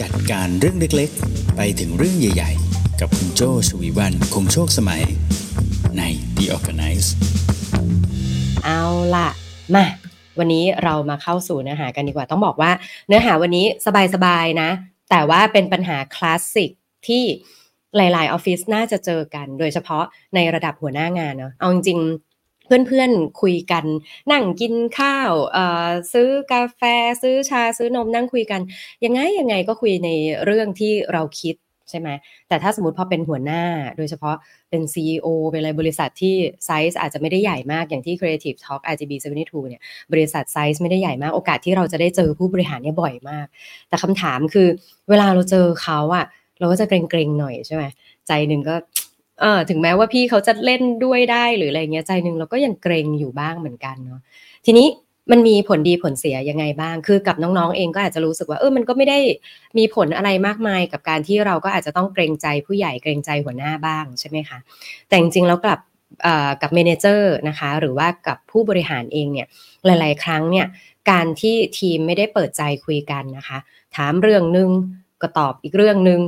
จัดการเรื่องเล็กๆ ไปถึงเรื่องใหญ่ๆ กับคุณโจชวีวันคงโชคสมัย ใน The Organize เอาล่ะ มา วันนี้เรามาเข้าสู่เนื้อหากันดีกว่า ต้องบอกว่าเนื้อหาวันนี้สบายๆนะ แต่ว่าเป็นปัญหาคลาสสิกที่หลายๆออฟฟิศน่าจะเจอกัน โดยเฉพาะในระดับหัวหน้างานเนาะเอาจริงๆ เพื่อนๆคุยกันนั่งกินข้าวซื้อกาแฟซื้อชาซื้อนมนั่งคุยกัน ยังไงยังไงก็คุยในเรื่องที่เราคิดใช่ไหมแต่ถ้าสมมติพอเป็นหัวหน้า โดยเฉพาะเป็น CEO เป็นอะไรบริษัทที่ไซส์อาจจะไม่ได้ใหญ่มากอย่างที่ Creative Talk RGB 72เนี่ยบริษัทไซส์ไม่ได้ใหญ่มาก โอกาสที่เราจะได้เจอผู้บริหารเนี่ยบ่อยมาก แต่คำถามคือเวลาเราเจอเขาอะเราก็จะเกรงๆหน่อยใช่ไหมใจหนึ่งก็ เออถึงแม้ว่าพี่เขาจะเล่นด้วยได้หรืออะไรเงี้ยใจหนึ่งเราก็ยังเกรงอยู่บ้างเหมือนกันเนาะทีนี้มันมีผลดีผลเสียยังไงบ้าง คือกับน้องๆเองก็อาจจะรู้สึกว่าเออมันก็ไม่ได้มีผลอะไรมากมายกับการที่เราก็อาจจะต้องเกรงใจผู้ใหญ่เกรงใจหัวหน้าบ้างใช่ไหมคะแต่จริงๆแล้วกลับกับเมนเจอร์นะคะหรือว่ากับผู้บริหารเองเนี่ยหลาย ๆ ครั้งเนี่ยการที่ทีมไม่ได้เปิดใจคุยกันนะคะ ถามเรื่องนึงก็ตอบอีกเรื่องนึง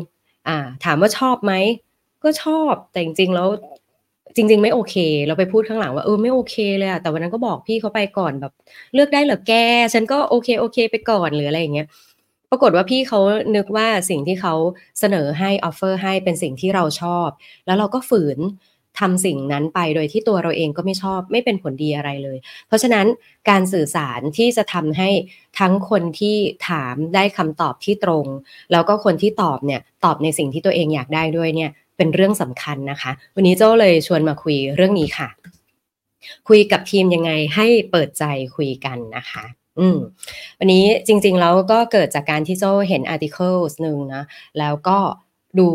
อ่าถามว่าชอบไหม ก็ชอบแต่จริงๆแล้วจริง ๆ ไม่โอเค เราไปพูดข้างหลังว่าเออไม่โอเคเลยอะแต่วันนั้นก็บอกพี่เขาไปก่อนแบบ เลือกได้เหรอแก ฉันก็โอเคโอเค ไปก่อนหรืออะไรอย่างเงี้ยปรากฏว่าพี่เขานึกว่าสิ่งที่เขาเสนอให้ offer ให้เป็นสิ่งที่เราชอบ แล้วเราก็ฝืนทำสิ่งนั้นไปโดยที่ตัวเราเองก็ไม่ชอบไม่เป็นผลดีอะไรเลย เพราะฉะนั้นการสื่อสารที่จะทำให้ทั้งคนที่ถามได้คำตอบที่ตรง แล้วก็คนที่ตอบเนี่ยตอบในสิ่งที่ตัวเองอยากได้ด้วยเนี่ย เป็นเรื่องสำคัญนะคะ วันนี้โจ้เลยชวนมาคุยเรื่องนี้ค่ะ คุยกับทีมยังไงให้เปิดใจคุยกันนะคะอืมวันนี้จริงๆแล้วก็เกิดจากการที่โจ้เห็น article หนึ่งนะแล้วก็ ดู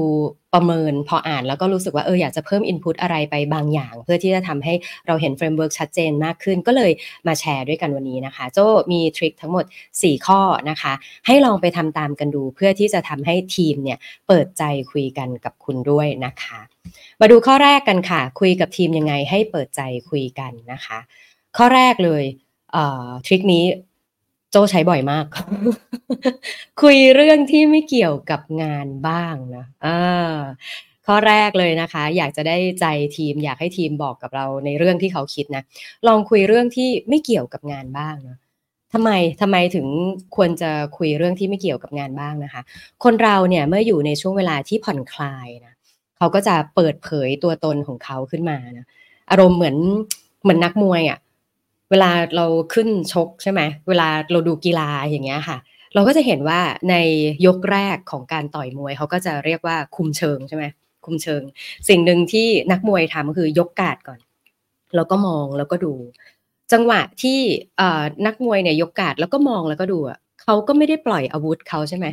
ประเมินพออ่านแล้วก็รู้สึกว่าเอออยากจะเพิ่ม input อะไรไปบางอย่าง เพื่อที่จะทำให้เราเห็น framework ชัดเจนมากขึ้น ก็เลยมาแชร์ด้วยกันวันนี้นะคะ โจ้มี trick ทั้งหมด 4 ข้อนะคะ ให้ลองไปทำตามกันดู เพื่อที่จะทำให้ทีมเนี่ยเปิดใจคุยกันกับคุณด้วยนะคะ มาดูข้อแรกกันค่ะ คุยกับทีมยังไงให้เปิดใจคุยกันนะคะ ข้อแรกเลยทริคนี้ โจใช้บ่อยมาก คุยเรื่องที่ไม่เกี่ยวกับงานบ้างนะอ่าข้อแรกเลยนะคะ อยากจะได้ใจทีม อยากให้ทีมบอกกับเราในเรื่องที่เขาคิดนะลองคุยเรื่องที่ไม่เกี่ยวกับงานบ้างนะทำไมทำไมถึงควรจะคุยเรื่องที่ไม่เกี่ยวกับงานบ้างนะคะ คนเราเนี่ยเมื่ออยู่ในช่วงเวลาที่ผ่อนคลายนะเขาก็จะเปิดเผยตัวตนของเขาขึ้นมานะอารมณ์เหมือนเหมือนนักมวยอะ่ะ เวลาเราขึ้นชกใช่ไหมเวลาเราดูกีฬาอย่างเงี้ยค่ะ เราก็จะเห็นว่าในยกแรกของการต่อยมวยเขาก็จะเรียกว่าคุมเชิงใช่ไหมคุมเชิง สิ่งหนึ่งที่นักมวยทำก็คือยกกาดก่อน แล้วก็มองแล้วก็ดู จังหวะที่นักมวยเนี่ยยกการ์ดแล้วก็มองแล้วก็ดูเขาก็ไม่ได้ปล่อยอาวุธเขาใช่ไหม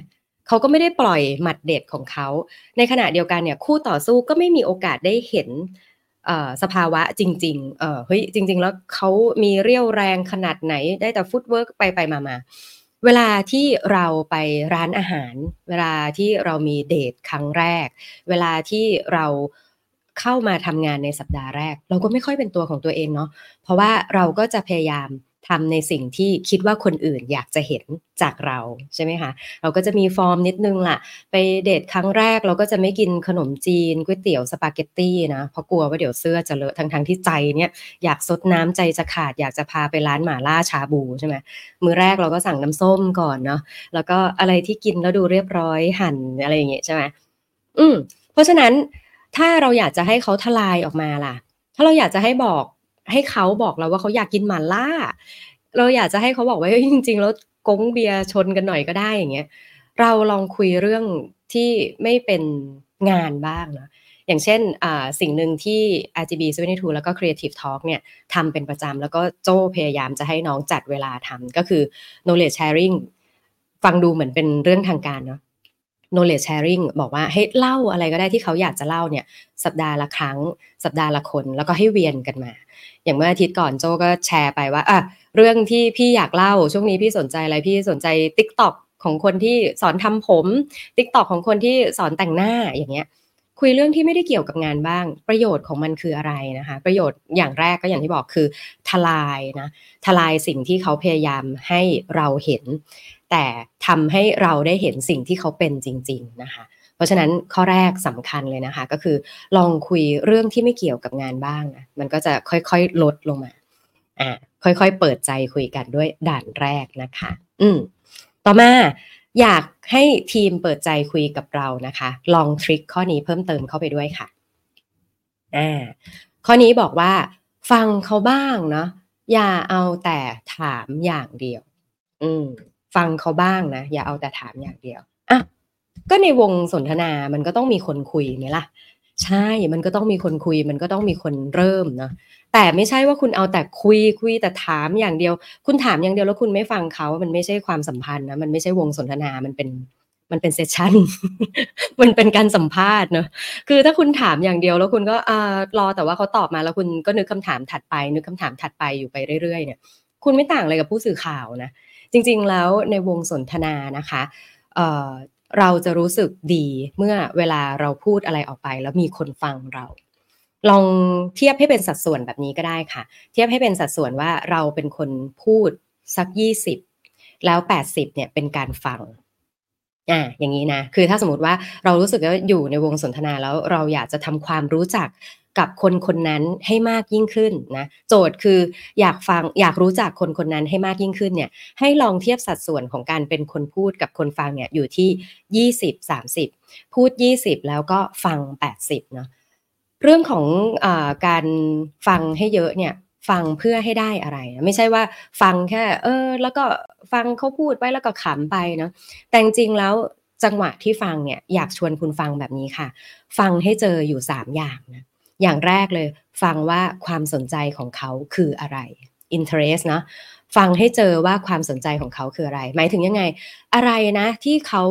เขาก็ไม่ได้ปล่อยหมัดเด็ดของเขา ในขณะเดียวกันเนี่ยคู่ต่อสู้ก็ไม่มีโอกาสได้เห็น สภาวะจริงๆเออเฮ้ยจริง ๆ แล้วเขามีเรี่ยวแรงขนาดไหนได้แต่ footwork ไปไปมามาเวลาที่เราไปร้านอาหาร เวลาที่เรามีเดทครั้งแรก เวลาที่เราเข้ามาทำงานในสัปดาห์แรก เราก็ไม่ค่อยเป็นตัวของตัวเองเนาะเพราะว่าเราก็จะพยายาม ทำในสิ่งที่คิดว่าคนอื่นอยากจะเห็นจากเราใช่ไหมคะเราก็จะมีฟอร์มนิดนึงล่ะ ไปเดทครั้งแรกเราก็จะไม่กินขนมจีนก๋วยเตี๋ยวสปาเกตตี้นะเพราะกลัวว่าเดี๋ยวเสื้อจะเลอะทั้งทั้งที่ใจเนี่ยอยากซดน้ำใจจะขาดอยากจะพาไปร้านหมาล่าชาบูใช่ไหมมือแรกเราก็สั่งน้ำส้มก่อนเนาะแล้วก็อะไรที่กินแล้วดูเรียบร้อยหั่นอะไรอย่างเงี้ยใช่ไหมอืมเพราะฉะนั้นถ้าเราอยากจะให้เขาทลายออกมาล่ะ ถ้าเราอยากจะให้บอก ให้เขาบอกเราว่าเขาอยากกินหมาล่า เราอยากจะให้เขาบอกว่าจริง ๆ แล้วกงเบียร์ชนกันหน่อยก็ได้อย่างเงี้ยเราลองคุยเรื่องที่ไม่เป็นงานบ้างนะอย่างเช่นสิ่งหนึ่งที่ RGB 72แล้วก็ Creative Talk เนี่ยทำเป็นประจำแล้วก็โจ้พยายามจะให้น้องจัดเวลาทำก็คือ knowledge sharing ฟังดูเหมือนเป็นเรื่องทางการเนาะ knowledge sharing บอกว่าให้เล่าอะไรก็ได้ที่เขาอยากจะเล่าเนี่ยสัปดาห์ละครั้ง สัปดาห์ละคน แล้วก็ให้เวียนกันมา อย่างเมื่ออาทิตย์ก่อนโจก็แชร์ไปว่าอะเรื่องที่พี่อยากเล่าช่วงนี้พี่สนใจอะไรพี่สนใจ TikTok ของคนที่สอนทำผม TikTok ของคนที่สอนแต่งหน้าอย่างเงี้ยคุยเรื่องที่ไม่ได้เกี่ยวกับงานบ้าง ประโยชน์ของมันคืออะไรนะคะ ประโยชน์อย่างแรกก็อย่างที่บอกคือ ทลายนะ ทลายสิ่งที่เขาพยายามให้เราเห็น แต่ทำให้เราได้เห็นสิ่งที่เขาเป็นจริง ๆ นะคะ เพราะฉะนั้นข้อแรกสำคัญเลยนะคะ ก็คือลองคุยเรื่องที่ไม่เกี่ยวกับงานบ้างนะมันก็จะค่อยๆลดลงมาอ่าค่อยๆเปิดใจคุยกันด้วยด่านแรกนะคะ อืมต่อมาอยากให้ทีมเปิดใจคุยกับเรานะคะ ลองทริคข้อนี้เพิ่มเติมเข้าไปด้วยค่ะอ่าข้อนี้บอกว่า ฟังเขาบ้างเนาะอย่าเอาแต่ถามอย่างเดียว อืม ฟังเขาบ้างนะ อย่าเอาแต่ถามอย่างเดียวอะก็ในวงสนทนามันก็ต้องมีคนคุยไหมล่ะ ใช่ มันก็ต้องมีคนคุย มันก็ต้องมีคนเริ่มเนาะแต่ไม่ใช่ว่าคุณเอาแต่คุยคุยแต่ถามอย่างเดียว คุณถามอย่างเดียวแล้วคุณไม่ฟังเขา มันไม่ใช่ความสัมพันธ์นะมันไม่ใช่วงสนทนา มันเป็นมันเป็นเซสชั่นมันเป็นการสัมภาษณ์เนาะคือถ้าคุณถามอย่างเดียวแล้วคุณก็อ่ารอแต่ว่าเขาตอบมาแล้วคุณก็นึกคำถามถัดไป นึกคำถามถัดไปอยู่ไปเรื่อยๆเนี่ย คุณไม่ต่างอะไรกับผู้สื่อข่าวนะ จริงๆแล้วในวงสนทนานะคะเอ่อเราจะรู้สึกดีเมื่อเวลาเราพูดอะไรออกไป แล้วมีคนฟังเรา ลองเทียบให้เป็นสัดส่วนแบบนี้ก็ได้ค่ะ เทียบให้เป็นสัดส่วนว่าเราเป็นคนพูดสักยี่สิบแล้วแปดสิบเนี่ยเป็นการฟัง อ่าอย่างนี้นะ คือถ้าสมมติว่าเรารู้สึกว่าอยู่ในวงสนทนาแล้วเราอยากจะทำความรู้จักกับคนคนนั้นให้มากยิ่งขึ้นนะโจทย์คืออยากฟังอยากรู้จักคนคนนั้นให้มากยิ่งขึ้นเนี่ยให้ลองเทียบสัดส่วนของการเป็นคนพูดกับคนฟังเนี่ยอยู่ที่ 20 30 พูด 20 แล้วก็ฟัง 80เนาะเรื่องของอการฟังให้เยอะเนี่ย ฟังเพื่อให้ได้อะไร ไม่ใช่ว่าฟังแค่ เออ แล้วก็ฟังเขาพูดไปแล้วก็ขำไปเนาะแต่จริงๆแล้วจังหวะที่ฟังเนี่ยอยากชวนคุณฟังแบบนี้ค่ะ ฟังให้เจออยู่ 3 อย่างนะอย่างแรกเลย ฟังว่าความสนใจของเขาคืออะไร interest นะฟังให้เจอว่าความสนใจของเขาคืออะไร หมายถึงยังไง อะไรนะที่เขา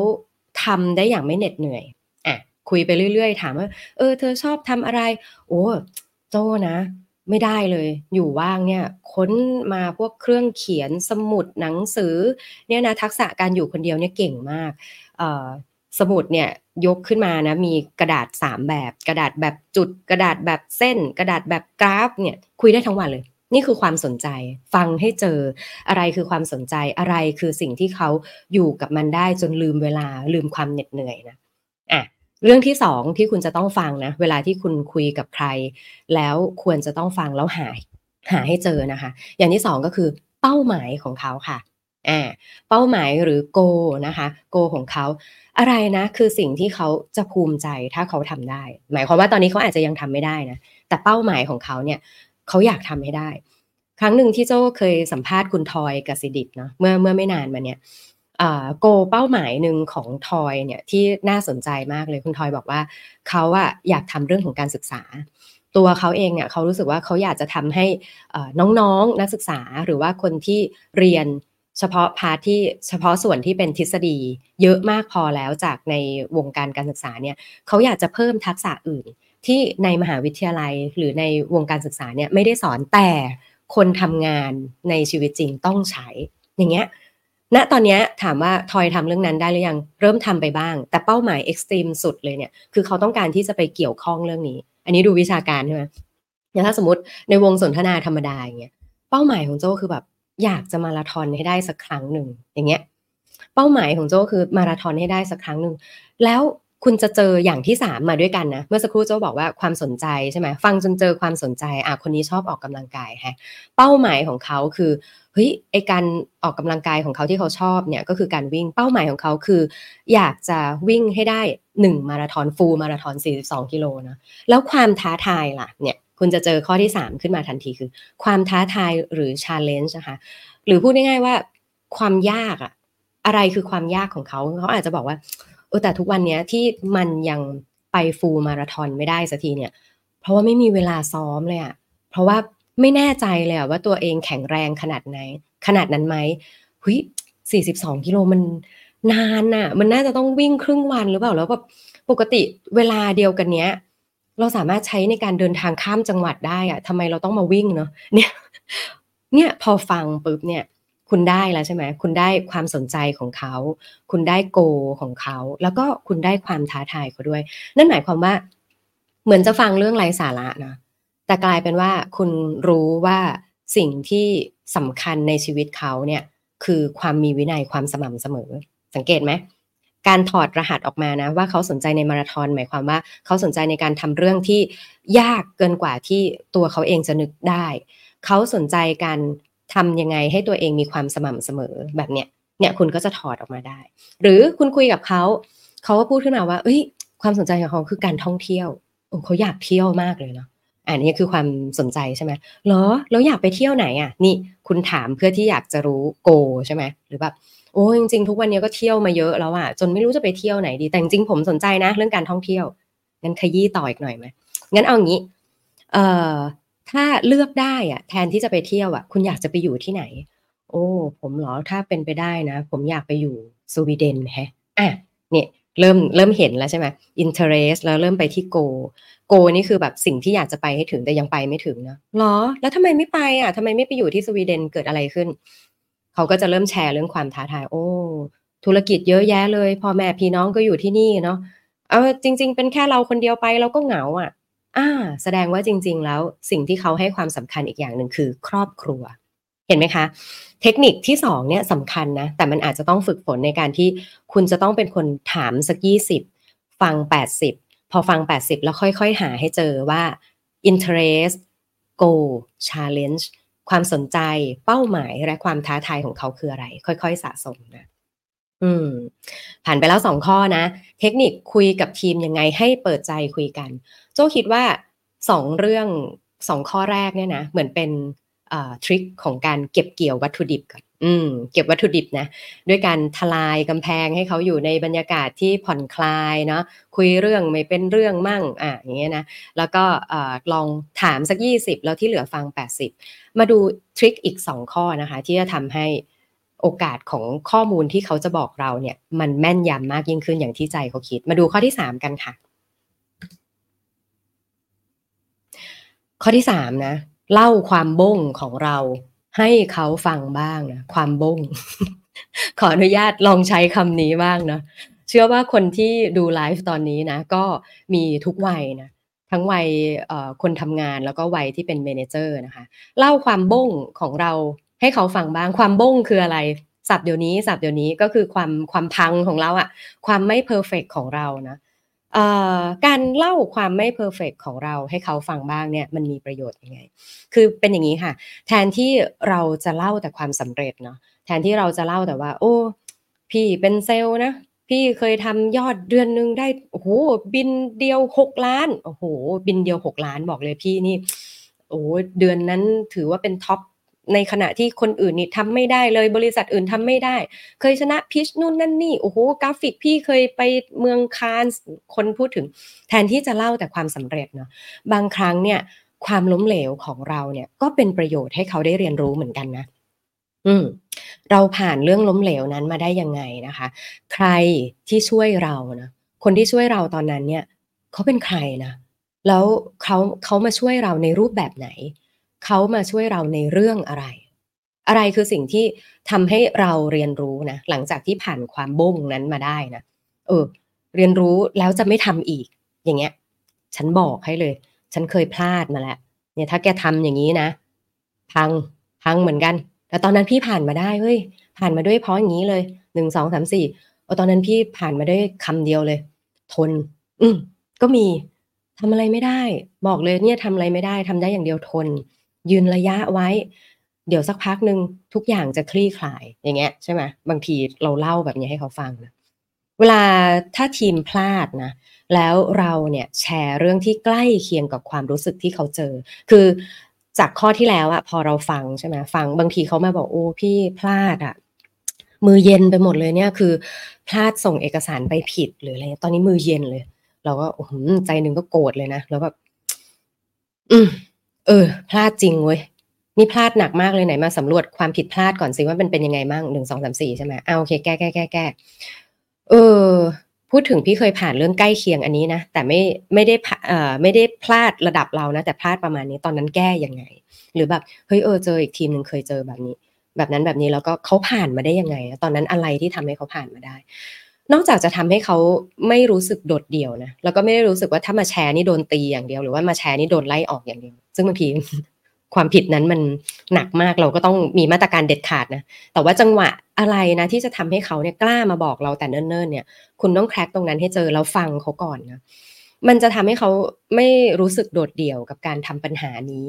ทำได้อย่างไม่เหน็ดเหนื่อยอะคุยไปเรื่อยๆ ถามว่า เออ เธอชอบทำอะไร โอ้โจนะ ไม่ได้เลย อยู่ว่างเนี่ยค้นมาพวกเครื่องเขียนสมุดหนังสือเนี่ยนะทักษะการอยู่คนเดียวเนี่ยเก่งมากสมุดเนี่ยยกขึ้นมานะมีกระดาษ 3 แบบ กระดาษแบบจุด กระดาษแบบเส้น กระดาษแบบกราฟเนี่ยคุยได้ทั้งวันเลย นี่คือความสนใจ ฟังให้เจออะไรคือความสนใจอะไรคือสิ่งที่เขาอยู่กับมันได้จนลืมเวลาลืมความเหน็ดเหนื่อยนะ เรื่องที่สองที่คุณจะต้องฟังนะเวลาที่คุณคุยกับใคร แล้วควรจะต้องฟังแล้วหาหาให้เจอนะคะ อย่างที่สองก็คือเป้าหมายของเขาค่ะอ่าเป้าหมายหรือโกนะคะโกของเขาอะไรนะคือสิ่งที่เขาจะภูมิใจถ้าเขาทำได้ หมายความว่าตอนนี้เขาอาจจะยังทำไม่ได้นะแต่เป้าหมายของเขาเนี่ยเขาอยากทำให้ได้ ครั้งหนึ่งที่โจ้เคยสัมภาษณ์คุณทอยกสิดิตเนาะเมื่อเมื่อไม่นานมาเนี่ย โกเป้าหมายหนึ่งของทอยเนี่ยที่น่าสนใจมากเลยคุณทอยบอกว่าเขาอะอยากทำเรื่องของการศึกษา ตัวเขาเองเนี่ยเขารู้สึกว่าเขาอยากจะทำให้น้องๆนักศึกษาหรือว่าคนที่เรียนเฉพาะพาร์ทที่เฉพาะส่วนที่เป็นทฤษฎี เยอะมากพอแล้วจากในวงการการศึกษาเนี่ยเขาอยากจะเพิ่มทักษะอื่น ที่ในมหาวิทยาลัยหรือในวงการศึกษาเนี่ยไม่ได้สอนแต่คนทำงานในชีวิตจริงต้องใช้ อย่างเงี้ย ณตอนนี้ถามว่าทอยทำเรื่องนั้นได้หรือยังเริ่มทำไปบ้าง แต่เป้าหมายเอ็กซ์ตรีมสุดเลยเนี่ยคือเขาต้องการที่จะไปเกี่ยวข้องเรื่องนี้ อันนี้ดูวิชาการใช่ไหมอย่างถ้าสมมติในวงสนทนาธรรมดาอย่างเงี้ยเป้าหมายของโจคือแบบอยากจะมาราธอนให้ได้สักครั้งหนึ่งอย่างเงี้ย เป้าหมายของโจคือมาราธอนให้ได้สักครั้งหนึ่งแล้ว คุณจะเจออย่างที่สามมาด้วยกันนะ เมื่อสักครู่โจบอกว่าความสนใจใช่ไหมฟังจนเจอความสนใจอะคนนี้ชอบออกกำลังกายฮะเป้าหมายของเขาคือเฮ้ยไอการออกกำลังกายของเขาที่เขาชอบเนี่ยก็คือการวิ่งเป้าหมายของเขาคือ อยากจะวิ่งให้ได้หนึ่งมาราธอนฟูลมาราธอน42กิโลนะแล้วความท้าทายล่ะเนี่ยคุณจะเจอข้อที่ 3 ขึ้นมาทันทีคือ ความท้าทายหรือ challenge นะคะหรือพูดง่ายๆว่าความยากอะอะไรคือความยากของเขาเขาอาจจะบอกว่า เออแต่ทุกวันนี้ที่มันยังไปฟูลมาราทอนไม่ได้สักทีเนี่ย เพราะว่าไม่มีเวลาซ้อมเลยอะเพราะว่าไม่แน่ใจเลยอะว่าตัวเองแข็งแรงขนาดไหน ขนาดนั้นไหมเฮ้ยสี่สิบสองกิโลมันนานอะมันน่าจะต้องวิ่งครึ่งวันหรือเปล่าแล้วแบบปกติเวลาเดียวกันเนี้ย เราสามารถใช้ในการเดินทางข้ามจังหวัดได้อะทำไมเราต้องมาวิ่งเนาะเนี่ย เนี่ยพอฟังปุ๊บเนี่ย คุณได้แล้วใช่ไหมคุณได้ความสนใจของเขา คุณได้โกของเขา แล้วก็คุณได้ความท้าทายเขาด้วย นั่นหมายความว่า เหมือนจะฟังเรื่องไร้สาระนะแต่กลายเป็นว่าคุณรู้ว่าสิ่งที่สำคัญในชีวิตเขาเนี่ยคือความมีวินัยความสม่ำเสมอ สังเกตไหมการถอดรหัสออกมานะว่าเขาสนใจในมาราธอนหมายความว่า เขาสนใจในการทำเรื่องที่ยากเกินกว่าที่ตัวเขาเองจะนึกได้ เขาสนใจการ ทำยังไงให้ตัวเองมีความสม่ำเสมอแบบเนี้ยเนี่ยคุณก็จะถอดออกมาได้ หรือคุณคุยกับเขาเขาก็พูดขึ้นมาว่า เอ้ย ความสนใจของเขาคือการท่องเที่ยวโอ้เขาอยากเที่ยวมากเลยเนาะอันนี้คือความสนใจใช่ไหมเหรอแล้วอยากไปเที่ยวไหนอะ นี่คุณถามเพื่อที่อยากจะรู้โกใช่ไหมหรือแบบโอ้จริงๆทุกวันนี้ก็เที่ยวมาเยอะแล้วอะจนไม่รู้จะไปเที่ยวไหนดี แต่จริงผมสนใจนะ เรื่องการท่องเที่ยวงั้นขยี้ต่ออีกหน่อยไหมงั้นเอางี้ เอ่อ ถ้าเลือกได้อะแทนที่จะไปเที่ยวอะคุณอยากจะไปอยู่ที่ไหน โอ้ ผมเหรอถ้าเป็นไปได้นะ ผมอยากไปอยู่สวีเดนแฮะอะเนี่ยเริ่มเริ่มเห็นแล้วใช่ไหม interest แล้วเริ่มไปที่ go go นี่คือแบบสิ่งที่อยากจะไปให้ถึงแต่ยังไปไม่ถึงนะหรอ แล้วทำไมไม่ไปอะทำไมไม่ไปอยู่ที่สวีเดนเกิดอะไรขึ้น เขาก็จะเริ่มแชร์เรื่องความท้าทาย โอ้ ธุรกิจเยอะแยะเลยพ่อแม่พี่น้องก็อยู่ที่นี่เนาะเออจริง ๆ เป็นแค่เราคนเดียวไปเราก็เหงาอะ อ่าแสดงว่าจริง ๆ แล้วสิ่งที่เขาให้ความสำคัญอีกอย่างหนึ่งคือ ครอบครัว เห็นไหมคะ เทคนิคที่สองเนี่ยสำคัญนะ แต่มันอาจจะต้องฝึกฝนในการที่คุณจะต้องเป็นคนถามสักยี่สิบฟังแปดสิบพอฟัง80แล้วค่อย ๆ หาให้เจอว่า interest goal challenge ความสนใจ เป้าหมาย และความท้าทายของเขาคืออะไร ค่อย ๆ สะสมนะ อืม ผ่านไปแล้วสองข้อนะ เทคนิคคุยกับทีมยังไงให้เปิดใจคุยกัน โจคิดว่าสองเรื่องสองข้อแรกเนี่ยนะเหมือนเป็นทริคของการเก็บเกี่ยววัตถุดิบก่อนอืม เก็บวัตถุดิบนะ ด้วยการทลายกำแพงให้เขาอยู่ในบรรยากาศที่ผ่อนคลายเนาะคุยเรื่องไม่เป็นเรื่องมั่งอะอย่างเงี้ยนะ แล้วก็ลองถามสัก 20 แล้วที่เหลือฟัง 80 มาดูทริคอีก 2 ข้อนะคะ ที่จะทำให้ โอกาสของข้อมูลที่เขาจะบอกเราเนี่ย มันแม่นยำมากยิ่งขึ้นอย่างที่ใจเขาคิด มาดูข้อที่ 3 กันค่ะ ข้อที่3นะเล่าความบ้งของเรา ให้เขาฟังบ้างนะความบง ขออนุญาตลองใช้คำนี้บ้างนะเชื่อว่าคนที่ดูไลฟ์ตอนนี้นะ ก็มีทุกวัยนะทั้งวัยคนทำงานแล้วก็วัยที่เป็น manager นะคะ เล่าความบ้งของเรา ให้เขาฟังบ้างความบ้งคืออะไรศัพท์เดี๋ยวนี้ศัพท์เดี๋ยวนี้ก็คือความความพังของเราอะความไม่ perfect ของเรานะการเล่าความไม่ perfect ของเราให้เขาฟังบ้างเนี่ยมันมีประโยชน์ยังไง คือเป็นอย่างนี้ค่ะ แทนที่เราจะเล่าแต่ความสำเร็จเนาะแทนที่เราจะเล่าแต่ว่า โอ้พี่เป็นเซลล์นะพี่เคยทำยอดเดือนหนึ่งได้โอ้โหบิลเดียวหกล้านโอ้โหบิลเดียวหกล้านบอกเลยพี่นี่โอ้เดือนนั้นถือว่าเป็น top ในขณะที่คนอื่นนี่ทำไม่ได้เลยบริษัทอื่นทำไม่ได้ เคยชนะ pitch นู่นนั่นนี่โอ้โหกราฟิกพี่เคยไปเมืองคานส์คนพูดถึง แทนที่จะเล่าแต่ความสำเร็จเนาะบางครั้งเนี่ยความล้มเหลวของเราเนี่ยก็เป็นประโยชน์ให้เขาได้เรียนรู้เหมือนกันนะ อืม เราผ่านเรื่องล้มเหลวนั้นมาได้ยังไงนะคะ ใครที่ช่วยเรานะคนที่ช่วยเราตอนนั้นเนี่ย เขาเป็นใครนะแล้วเขาเขามาช่วยเราในรูปแบบไหน เขามาช่วยเราในเรื่องอะไร อะไรคือสิ่งที่ทำให้เราเรียนรู้นะ หลังจากที่ผ่านความบ้งนั้นมาได้นะ เออ เรียนรู้แล้วจะไม่ทำอีก อย่างเงี้ย ฉันบอกให้เลย ฉันเคยพลาดมาแล้ว เนี่ยถ้าแกทำอย่างนี้นะ พัง พังเหมือนกัน แต่ตอนนั้นพี่ผ่านมาได้ เฮ้ย ผ่านมาด้วยเพราะอย่างนี้เลย หนึ่งสองสามสี่เอาตอนนั้นพี่ผ่านมาด้วยคำเดียวเลย ทน อืมก็มีทำอะไรไม่ได้ บอกเลยเนี่ยทำอะไรไม่ได้ทำได้อย่างเดียวทน ยืนระยะไว้ เดี๋ยวสักพักหนึ่งทุกอย่างจะคลี่คลายอย่างเงี้ยใช่ไหมบางทีเราเล่าแบบนี้ให้เขาฟังนะเวลาถ้าทีมพลาดนะแล้วเราเนี่ยแชร์เรื่องที่ใกล้เคียงกับความรู้สึกที่เขาเจอ คือจากข้อที่แล้วอะพอเราฟังใช่ไหมฟังบางทีเขามาบอกโอ้พี่พลาดอะมือเย็นไปหมดเลยเนี่ยคือ พลาดส่งเอกสารไปผิดหรืออะไรตอนนี้มือเย็นเลย เราก็ใจหนึ่งก็โกรธเลยนะแล้วแบบอืม เออ พลาดจริงเว้ยนี่พลาดหนักมากเลยไหนมาสำรวจความผิดพลาดก่อนสิว่ามันเป็นยังไงบ้างหนึ่งสองสามสี่ใช่ไหมเอาโอเคแก้แก้แก้แก้เออ พูดถึงพี่เคยผ่านเรื่องใกล้เคียงอันนี้นะแต่ไม่ไม่ได้เอ่อไม่ได้พลาดระดับเรานะแต่พลาดประมาณนี้ตอนนั้นแก้ยังไง หรือแบบเฮ้ยเออเจออีกทีมหนึ่งเคยเจอแบบนี้ แบบนั้นแบบนี้แล้วก็เขาผ่านมาได้ยังไง ตอนนั้นอะไรที่ทำให้เขาผ่านมาได้ นอกจากจะทำให้เขาไม่รู้สึกโดดเดี่ยวนะแล้วก็ไม่ได้รู้สึกว่าถ้ามาแชร์นี่โดนตีอย่างเดียว หรือว่ามาแชร์นี่โดนไล่ออกอย่างเดียว ซึ่งบางทีความผิดนั้นมันหนักมากเราก็ต้องมีมาตรการเด็ดขาดนะ แต่ว่าจังหวะอะไรนะที่จะทำให้เขาเนี่ยกล้ามาบอกเราแต่เนิ่นๆเนี่ย คุณต้องแคร็กตรงนั้นให้เจอแล้วฟังเขาก่อนนะมันจะทำให้เขาไม่รู้สึกโดดเดี่ยวกับการทำปัญหานี้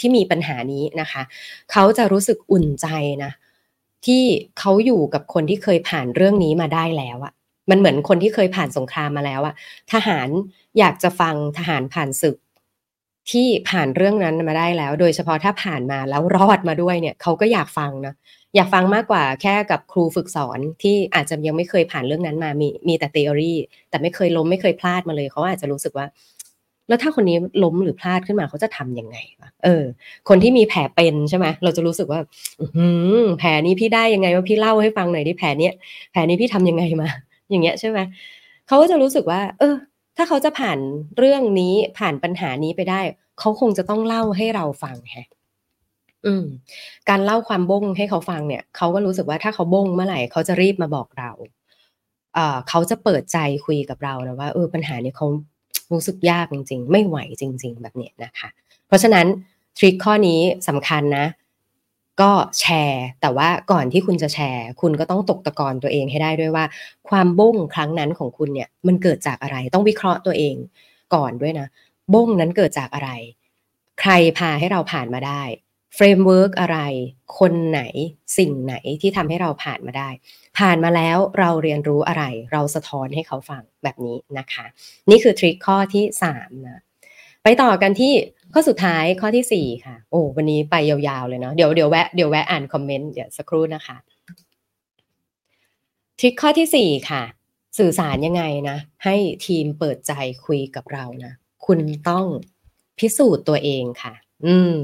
ที่มีปัญหานี้นะคะ เขาจะรู้สึกอุ่นใจนะ ที่เขาอยู่กับคนที่เคยผ่านเรื่องนี้มาได้แล้วอะมันเหมือนคนที่เคยผ่านสงครามมาแล้วอะทหารอยากจะฟังทหารผ่านศึก ที่ผ่านเรื่องนั้นมาได้แล้ว โดยเฉพาะถ้าผ่านมาแล้วรอดมาด้วยเนี่ยเขาก็อยากฟังนะอยากฟังมากกว่าแค่กับครูฝึกสอนที่อาจจะยังไม่เคยผ่านเรื่องนั้นมามีมีแต่ทฤษฎีแต่ไม่เคยล้มไม่เคยพลาดมาเลยเขาอาจจะรู้สึกว่า แล้วถ้าคนนี้ล้มหรือพลาดขึ้นมาเขาจะทํำยังไงวะเออ คนที่มีแผลเป็นใช่ไหมเราจะรู้สึกว่าอืแผลนี้พี่ได้ยังไงว่าพี่เล่าให้ฟังหน่อยดิแผลเนี้ยแผลนี้พี่ทำยังไงมา อย่างเงี้ยใช่ไหมเขาก็จะรู้สึกว่า เออ ถ้าเขาจะผ่านเรื่องนี้ผ่านปัญหานี้ไปได้ เขาคงจะต้องเล่าให้เราฟังฮะอืม การเล่าความบ้งให้เขาฟังเนี่ยเขาก็รู้สึกว่าถ้าเขาบ้งเมื่อไหร่เขาจะรีบมาบอกเราเขาจะเปิดใจคุยกับเรานะว่าเออปัญหานี้เขา รู้สึกยากจริง ๆ ไม่ไหวจริง ๆ แบบเนี้ยนะคะ เพราะฉะนั้นทริคข้อนี้สำคัญนะ ก็แชร์ แต่ว่าก่อนที่คุณจะแชร์ คุณก็ต้องตกตะกอนตัวเองให้ได้ด้วยว่า ความบ้งครั้งนั้นของคุณเนี่ยมันเกิดจากอะไรต้องวิเคราะห์ตัวเองก่อนด้วยนะบ้งนั้นเกิดจากอะไร ใครพาให้เราผ่านมาได้ framework อะไร คนไหนสิ่งไหนที่ทำให้เราผ่านมาได้ ผ่านมาแล้วเราเรียนรู้อะไร เราสะท้อนให้เขาฟังแบบนี้นะคะ นี่คือ trick ข้อที่3นะไปต่อกันที่ข้อสุดท้ายข้อที่ 4 ค่ะ โอ้วันนี้ไปยาวๆเลยเนาะเดี๋ยวเดี๋ยวแวะเดี๋ยวแวะอ่านคอมเมนต์เดี๋ยวสักครู่นะคะ trick ข้อที่ 4 ค่ะ สื่อสารยังไงนะ ให้ทีมเปิดใจคุยกับเรานะ คุณต้องพิสูจน์ตัวเองค่ะ อืม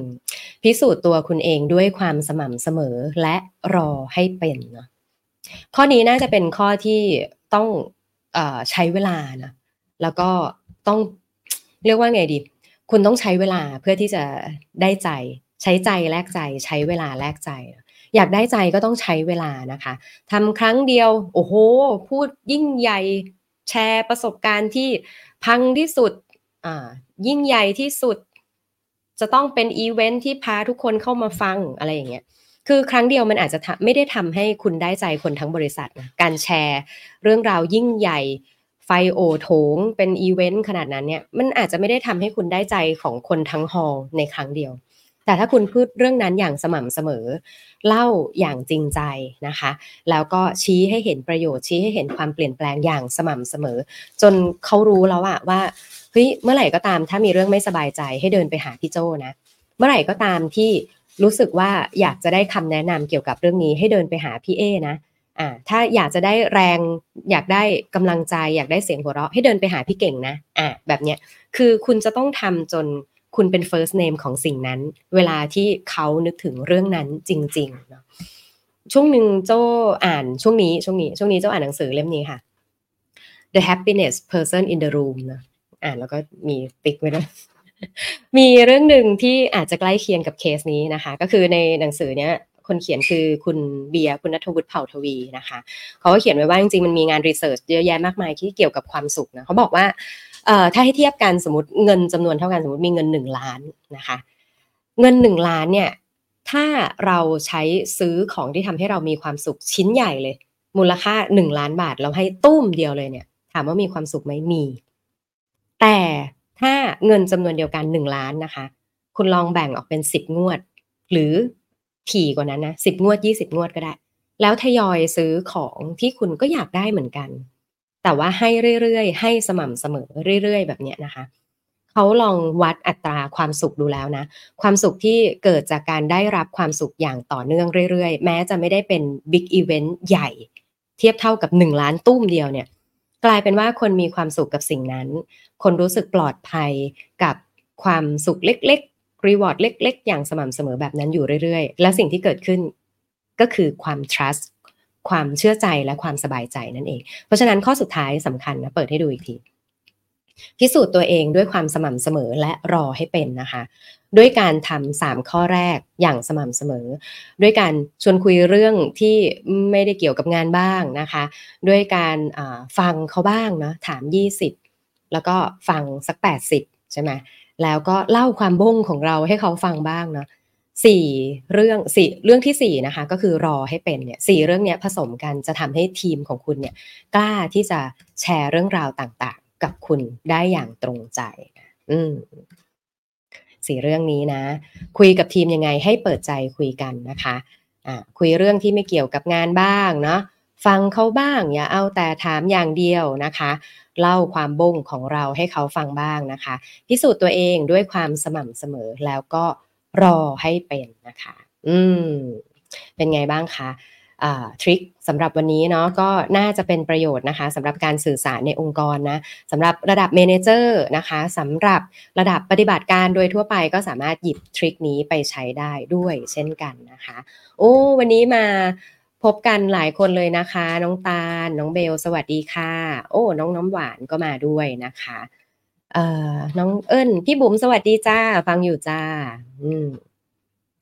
พิสูจน์ตัวคุณเองด้วยความสม่ำเสมอและรอให้เป็นเนาะข้อนี้น่าจะเป็นข้อที่ต้องอใช้เวลานะแล้วก็ต้องเรียกว่าไงดี คุณต้องใช้เวลาเพื่อที่จะได้ใจ ใช้ใจแลกใจ ใช้เวลาแลกใจ อยากได้ใจก็ต้องใช้เวลานะคะทำครั้งเดียว โอ้โห พูดยิ่งใหญ่แชร์ประสบการณ์ที่พังที่สุด อ่า ยิ่งใหญ่ที่สุด จะต้องเป็นอีเวนท์ที่พาทุกคนเข้ามาฟังอะไรอย่างเงี้ยคือครั้งเดียวมันอาจจะไม่ได้ทำให้คุณได้ใจคนทั้งบริษัทนะการแชร์ เรื่องราวยิ่งใหญ่ใหญ่โอ่โถงเป็นอีเวนต์ขนาดนั้นเนี่ยมันอาจจะไม่ได้ทำให้คุณได้ใจของคนทั้ง hall ในครั้งเดียว แต่ถ้าคุณพูดเรื่องนั้นอย่างสม่ำเสมอ เล่าอย่างจริงใจนะคะ แล้วก็ชี้ให้เห็นประโยชน์ชี้ให้เห็นความเปลี่ยนแปลงอย่างสม่ำเสมอ จนเขารู้แล้วอะว่าเฮ้ยเมื่อไหร่ก็ตามถ้ามีเรื่องไม่สบายใจให้เดินไปหาพี่โจนะเมื่อไหร่ก็ตามที่รู้สึกว่าอยากจะได้คำแนะนำเกี่ยวกับเรื่องนี้ให้เดินไปหาพี่เอนะอ่าถ้าอยากจะได้แรงอยากได้กำลังใจ อยากได้เสียงหัวเราะให้เดินไปหาพี่เก่งนะอ่าแบบเนี้ยคือคุณจะต้องทำจน คุณเป็น first name ของสิ่งนั้น เวลาที่เขานึกถึงเรื่องนั้นจริงๆเนาะช่วงหนึ่งโจอ่านช่วงนี้ช่วงนี้ ช่วงนี้โจอ่านหนังสือเล่มนี้ค่ะ The Happiness Person in the Room นะอ่านแล้วก็มีติ๊กไว้ด้วยมีเรื่องหนึ่งที่อาจจะใกล้เคียงกับเคสนี้นะคะ ก็คือในหนังสือเนี้ยคนเขียนคือคุณเบียร์คุณนัทวุฒิเผ่าทวีนะคะ เขาก็เขียนไว้ว่าจริงๆมันมีงานรีเสิร์ชเยอะแยะมากมายที่เกี่ยวกับความสุขนะเขาบอกว่า ถ้าให้เทียบกันสมมติเงินจำนวนเท่ากันสมมติมีเงินหนึ่งล้านนะคะ เงินหนึ่งล้านเนี่ยถ้าเราใช้ซื้อของที่ทำให้เรามีความสุขชิ้นใหญ่เลย มูลค่าหนึ่งล้านบาทเราให้ตุ้มเดียวเลยเนี่ย ถามว่ามีความสุขไหมมี แต่ถ้าเงินจำนวนเดียวกันหนึ่งล้านนะคะ คุณลองแบ่งออกเป็นสิบงวด หรือถี่กว่านั้นนะสิบงวดยี่สิบงวดก็ได้ แล้วทยอยซื้อของที่คุณก็อยากได้เหมือนกัน แต่ว่าให้เรื่อยๆ ให้สม่ำเสมอเรื่อย ๆ แบบนี้นะคะเขาลองวัดอัตราความสุขดูแล้วนะ ความสุขที่เกิดจากการได้รับความสุขอย่างต่อเนื่องเรื่อยๆ แม้จะไม่ได้เป็น big event ใหญ่ เทียบเท่ากับ 1 ล้านตุ้มเดียวเนี่ย กลายเป็นว่าคนมีความสุขกับสิ่งนั้น คนรู้สึกปลอดภัยกับความสุขเล็กๆ reward เล็ก ๆ อย่างสม่ำเสมอแบบนั้นอยู่เรื่อยๆ และสิ่งที่เกิดขึ้นก็คือความ trust ความเชื่อใจและความสบายใจนั่นเอง เพราะฉะนั้นข้อสุดท้ายสำคัญนะเปิดให้ดูอีกทีพิสูจน์ตัวเองด้วยความสม่ำเสมอและรอให้เป็นนะคะ ด้วยการทำสามข้อแรกอย่างสม่ำเสมอ ด้วยการชวนคุยเรื่องที่ไม่ได้เกี่ยวกับงานบ้างนะคะ ด้วยการฟังเขาบ้างนะถาม 20 แล้วก็ฟังสัก 80 ใช่ไหมแล้วก็เล่าความบงของเราให้เขาฟังบ้างเนาะ สี่เรื่องสี่เรื่องที่สี่นะคะ ก็คือรอให้เป็นเนี่ยสี่เรื่องเนี้ยผสมกันจะทำให้ทีมของคุณเนี่ยกล้าที่จะแชร์เรื่องราวต่างๆ กับคุณได้อย่างตรงใจ อืมสี่เรื่องนี้นะ คุยกับทีมยังไงให้เปิดใจคุยกันนะคะอ่าคุยเรื่องที่ไม่เกี่ยวกับงานบ้างเนาะฟังเขาบ้าง อย่าเอาแต่ถามอย่างเดียวนะคะ เล่าความบงของเราให้เขาฟังบ้างนะคะ พิสูจน์ตัวเองด้วยความสม่ำเสมอแล้วก็ รอให้เป็นนะคะ อืม เป็นไงบ้างคะ trick สำหรับวันนี้เนาะก็น่าจะเป็นประโยชน์นะคะสำหรับการสื่อสารในองค์กรนะสำหรับระดับ manager นะคะสำหรับระดับปฏิบัติการโดยทั่วไปก็สามารถหยิบ trick นี้ไปใช้ได้ด้วยเช่นกันนะคะ โอ้วันนี้มาพบกันหลายคนเลยนะคะ น้องตาลน้องเบล สวัสดีค่ะ โอ้ น้องน้ำหวานก็มาด้วยนะคะ น้องเอิญพี่บุ๋มสวัสดีจ้า ฟังอยู่จ้า อืม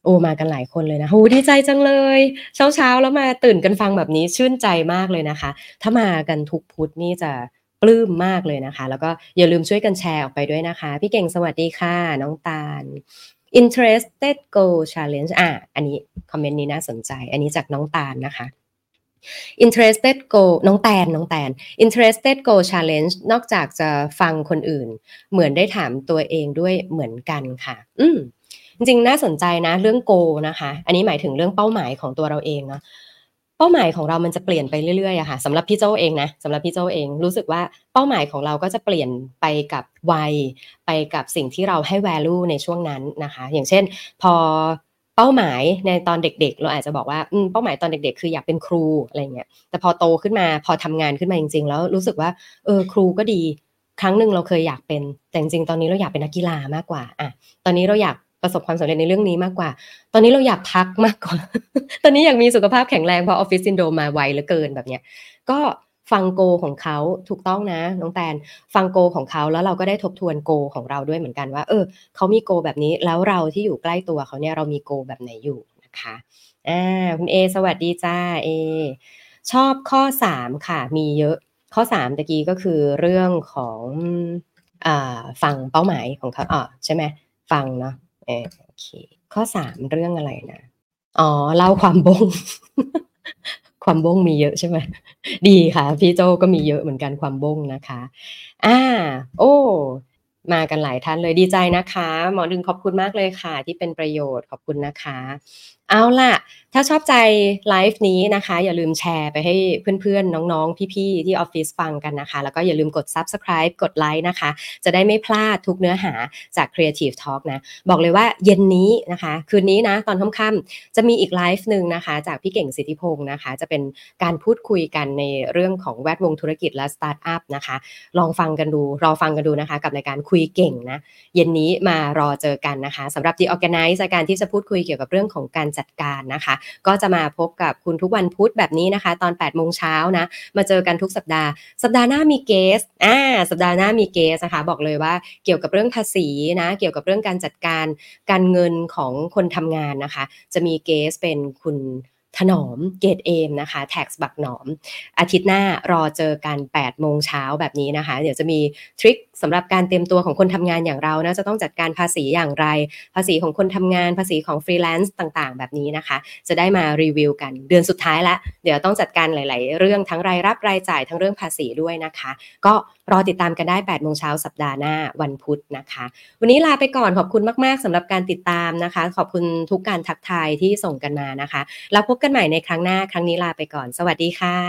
โอ้มากันหลายคนเลยนะโหดีใจจังเลย เช้าเช้าแล้วมาตื่นกันฟังแบบนี้ชื่นใจมากเลยนะคะ ถ้ามากันทุกพุธนี่จะปลื้มมากเลยนะคะ แล้วก็อย่าลืมช่วยกันแชร์ออกไปด้วยนะคะ พี่เก่งสวัสดีค่ะ น้องตาล interested go challenge อะอันนี้คอมเมนต์นี้น่าสนใจ อันนี้จากน้องตาลนะคะ interested go น้องแตนน้องแตน interested go challenge นอกจากจะฟังคนอื่น เหมือนได้ถามตัวเองด้วยเหมือนกันค่ะ อืมจริงๆน่าสนใจนะเรื่องโกนะคะ อันนี้หมายถึงเรื่องเป้าหมายของตัวเราเองเนาะเป้าหมายของเรามันจะเปลี่ยนไปเรื่อยๆอะค่ะสำหรับพี่โจเองนะสำหรับพี่โจเองรู้สึกว่าเป้าหมายของเราก็จะเปลี่ยนไปกับวัย ไปกับสิ่งที่เราให้ value ในช่วงนั้นนะคะ อย่างเช่น พอ เป้าหมายในตอนเด็ก ๆ เราอาจจะบอกว่าเป้าหมายตอนเด็ก ๆ คืออยากเป็นครูอะไรเงี้ยแต่พอโตขึ้นมาพอทำงานขึ้นมาจริง ๆ แล้วรู้สึกว่าเออครูก็ดี ครั้งหนึ่งเราเคยอยากเป็นแต่จริงๆตอนนี้เราอยากเป็นนักกีฬามากกว่าอะตอนนี้เราอยากประสบความสำเร็จในเรื่องนี้มากกว่า ตอนนี้เราอยากพักมากกว่า ตอนนี้อยากมีสุขภาพแข็งแรงเพราะออฟฟิศซินโดมมาไวเหลือเกินแบบเนี้ย ก็ ฟังโกของเขาถูกต้องนะน้องแตนฟังโกของเขาแล้วเราก็ได้ทบทวนโกของเราด้วยเหมือนกันว่า เออเขามีโกแบบนี้แล้วเราที่อยู่ใกล้ตัวเขาเนี่ยเรามีโกแบบไหนอยู่นะคะอ่าคุณเอสวัสดีจ้าเอชอบข้อสามค่ะ มีเยอะข้อสามตะกี้ก็คือเรื่องของอ่าฟังเป้าหมายของเขาอ่าใช่ไหมฟังเนาะโอเคข้อสามเรื่องอะไรนะอ๋อเล่าความบง ความบงมีเยอะใช่ไหมดีค่ะ พี่โจก็มีเยอะเหมือนกันความบงนะคะ อ่า โอ้มากันหลายท่านเลยดีใจนะคะ หมอดึงขอบคุณมากเลยค่ะ ที่เป็นประโยชน์ขอบคุณนะคะ เอาล่ะ ถ้าชอบใจไลฟ์นี้นะคะ อย่าลืมแชร์ไปให้เพื่อนๆ น้องๆ พี่ๆ ที่ออฟฟิศฟังกันนะคะ แล้วก็อย่าลืมกด Subscribe กดไลค์นะคะ จะได้ไม่พลาดทุกเนื้อหาจาก Creative Talk นะ บอกเลยว่าเย็นนี้นะคะ คืนนี้นะ ตอนค่ำๆจะมีอีกไลฟ์หนึ่งนะคะ จากพี่เก่งสิทธิพงศ์นะคะ จะเป็นการพูดคุยกันในเรื่องของแวดวงธุรกิจและสตาร์ทอัพนะคะ ลองฟังกันดู รอฟังกันดูนะคะ กับรายการคุยเก่งนะ เย็นนี้มารอเจอกันนะคะสำหรับ The ORGANICE การที่จะพูดคุยเกี่ยวกับเรื่องของการจัดการนะคะ ก็จะมาพบกับคุณทุกวันพุธแบบนี้นะคะ ตอน8โมงเช้านะ มาเจอกันทุกสัปดาห์ สัปดาห์หน้ามี guest อ่าสัปดาห์หน้ามี guest นะคะบอกเลยว่าเกี่ยวกับเรื่องภาษีนะ เกี่ยวกับเรื่องการจัดการการเงินของคนทำงานนะคะ จะมี guest เป็นคุณ ถนอมเกตุเอมนะคะ TaxBugnoms อาทิตย์หน้ารอเจอกัน8โมงเช้าแบบนี้นะคะ เดี๋ยวจะมี trick สำหรับการเตรียมตัวของคนทำงานอย่างเรานะจะต้องจัดการภาษีอย่างไร ภาษีของคนทำงานภาษีของฟรีแลนซ์ต่างๆ แบบนี้นะคะ จะได้มารีวิวกันเดือนสุดท้ายละเดี๋ยวต้องจัดการหลาย ๆ เรื่องทั้งรายรับรายจ่ายทั้งเรื่องภาษีด้วยนะคะ ก็ รอติดตามกันได้8โมงเช้าสัปดาห์หน้าวันพุธนะคะ วันนี้ลาไปก่อนขอบคุณมาก ๆสำหรับการติดตามนะคะ ขอบคุณทุกการทักทายที่ส่งกันมานะคะ แล้วพบกันใหม่ในครั้งหน้าครั้งนี้ลาไปก่อน สวัสดีค่ะ